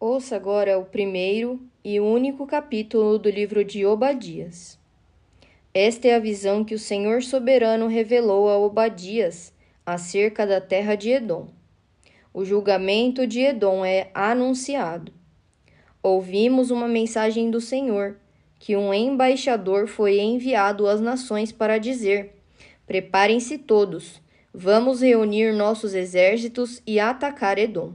Ouça agora o primeiro e único capítulo do livro de Obadias. Esta é a visão que o Senhor soberano revelou a Obadias acerca da terra de Edom. O julgamento de Edom é anunciado. Ouvimos uma mensagem do Senhor, que um embaixador foi enviado às nações para dizer: Preparem-se todos, vamos reunir nossos exércitos e atacar Edom.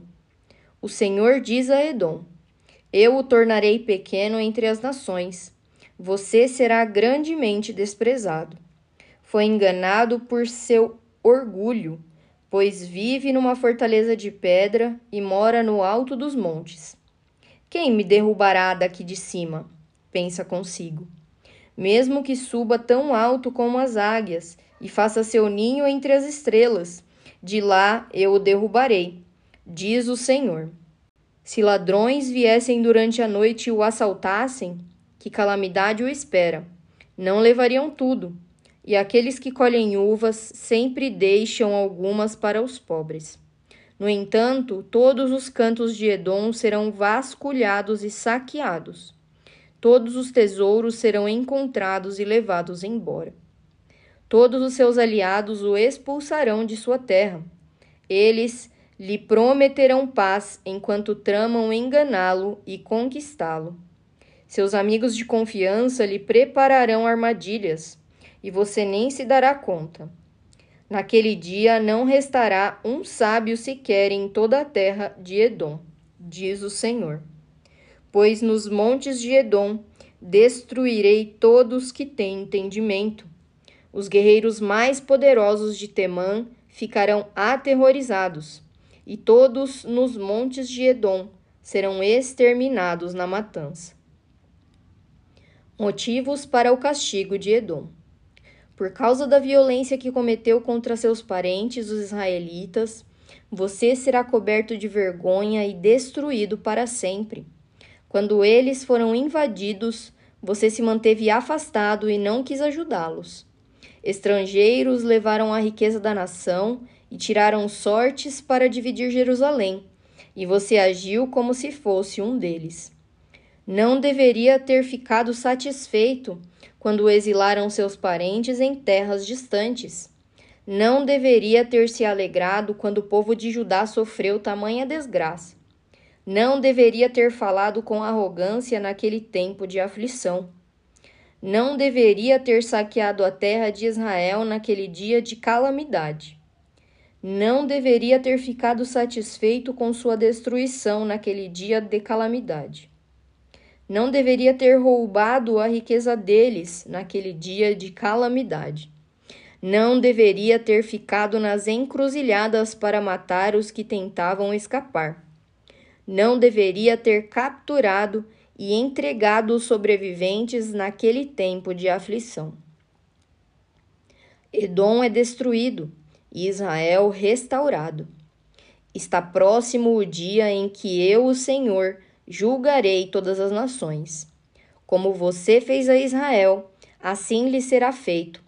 O Senhor diz a Edom: Eu o tornarei pequeno entre as nações. Você será grandemente desprezado. Foi enganado por seu orgulho, pois vive numa fortaleza de pedra e mora no alto dos montes. Quem me derrubará daqui de cima? Pensa consigo. Mesmo que suba tão alto como as águias e faça seu ninho entre as estrelas, de lá eu o derrubarei, diz o Senhor. Se ladrões viessem durante a noite e o assaltassem, que calamidade o espera. Não levariam tudo, e aqueles que colhem uvas sempre deixam algumas para os pobres. No entanto, todos os cantos de Edom serão vasculhados e saqueados. Todos os tesouros serão encontrados e levados embora. Todos os seus aliados o expulsarão de sua terra. Eles lhe prometerão paz enquanto tramam enganá-lo e conquistá-lo. Seus amigos de confiança lhe prepararão armadilhas, e você nem se dará conta. Naquele dia não restará um sábio sequer em toda a terra de Edom, diz o Senhor. Pois nos montes de Edom destruirei todos que têm entendimento. Os guerreiros mais poderosos de Temã ficarão aterrorizados e todos nos montes de Edom serão exterminados na matança. Motivos para o castigo de Edom. Por causa da violência que cometeu contra seus parentes, os israelitas, você será coberto de vergonha e destruído para sempre. Quando eles foram invadidos, você se manteve afastado e não quis ajudá-los. Estrangeiros levaram a riqueza da nação e tiraram sortes para dividir Jerusalém, e você agiu como se fosse um deles. Não deveria ter ficado satisfeito quando exilaram seus parentes em terras distantes. Não deveria ter se alegrado quando o povo de Judá sofreu tamanha desgraça. Não deveria ter falado com arrogância naquele tempo de aflição. Não deveria ter saqueado a terra de Israel naquele dia de calamidade não deveria ter ficado satisfeito com sua destruição naquele dia de calamidade. Não deveria ter roubado a riqueza deles naquele dia de calamidade. Não deveria ter ficado nas encruzilhadas para matar os que tentavam escapar. Não deveria ter capturado e entregado os sobreviventes naquele tempo de aflição. Edom é destruído Israel restaurado. Está próximo o dia em que eu, o Senhor, julgarei todas as nações. Como você fez a Israel, assim lhe será feito.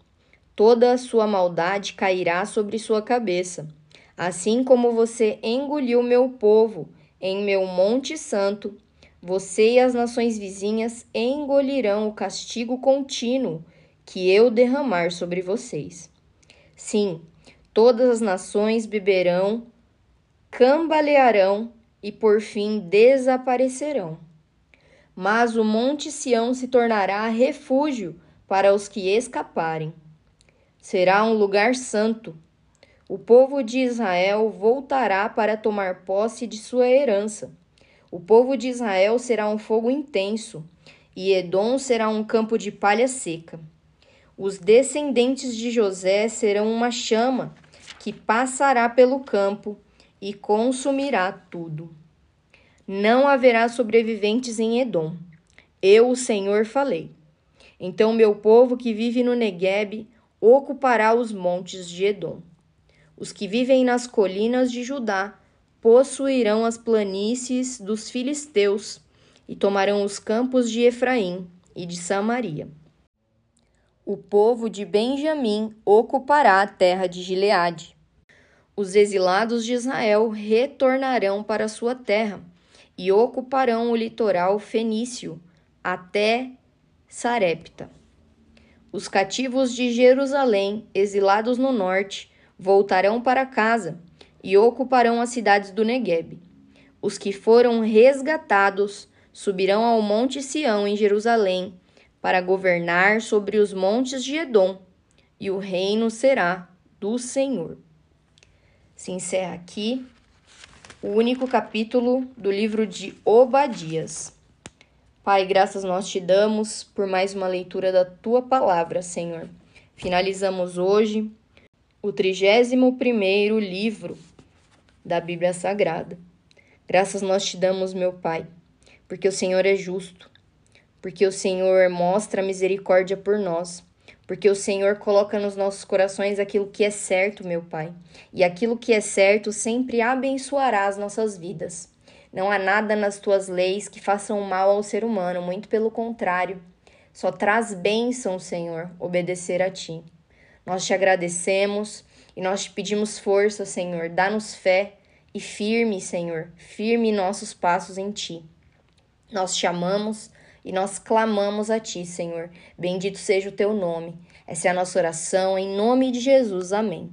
Toda a sua maldade cairá sobre sua cabeça. Assim como você engoliu meu povo em meu monte santo, você e as nações vizinhas engolirão o castigo contínuo que eu derramar sobre vocês. Sim, Todas as nações beberão, cambalearão e por fim desaparecerão. Mas o Monte Sião se tornará refúgio para os que escaparem. Será um lugar santo. O povo de Israel voltará para tomar posse de sua herança. O povo de Israel será um fogo intenso, e Edom será um campo de palha seca. Os descendentes de José serão uma chama que passará pelo campo e consumirá tudo. Não haverá sobreviventes em Edom. Eu, o Senhor, falei. Então meu povo que vive no Negueb ocupará os montes de Edom. Os que vivem nas colinas de Judá possuirão as planícies dos filisteus e tomarão os campos de Efraim e de Samaria. O povo de Benjamim ocupará a terra de Gileade os exilados de Israel retornarão para sua terra, e ocuparão o litoral fenício até Sarepta. Os cativos de Jerusalém, exilados no norte, voltarão para casa e ocuparão as cidades do Negueb. Os que foram resgatados subirão ao monte Sião em Jerusalém para governar sobre os montes de Edom, e o reino será do Senhor. Se encerra aqui o único capítulo do livro de Obadias. Pai, graças nós te damos por mais uma leitura da tua palavra, Senhor. Finalizamos hoje o 31 livro da Bíblia Sagrada. Graças nós te damos, meu Pai, porque o Senhor é justo, porque o Senhor mostra misericórdia por nós, porque o Senhor coloca nos nossos corações aquilo que é certo, meu Pai, e aquilo que é certo sempre abençoará as nossas vidas. Não há nada nas tuas leis que façam mal ao ser humano, muito pelo contrário. Só traz bênção, Senhor, obedecer a ti. Nós te agradecemos e nós te pedimos força, Senhor. Dá-nos fé e firme, Senhor, firme nossos passos em ti. Nós te amamos e nós clamamos a ti, Senhor. Bendito seja o teu nome. Essa é a nossa oração, em nome de Jesus. Amém.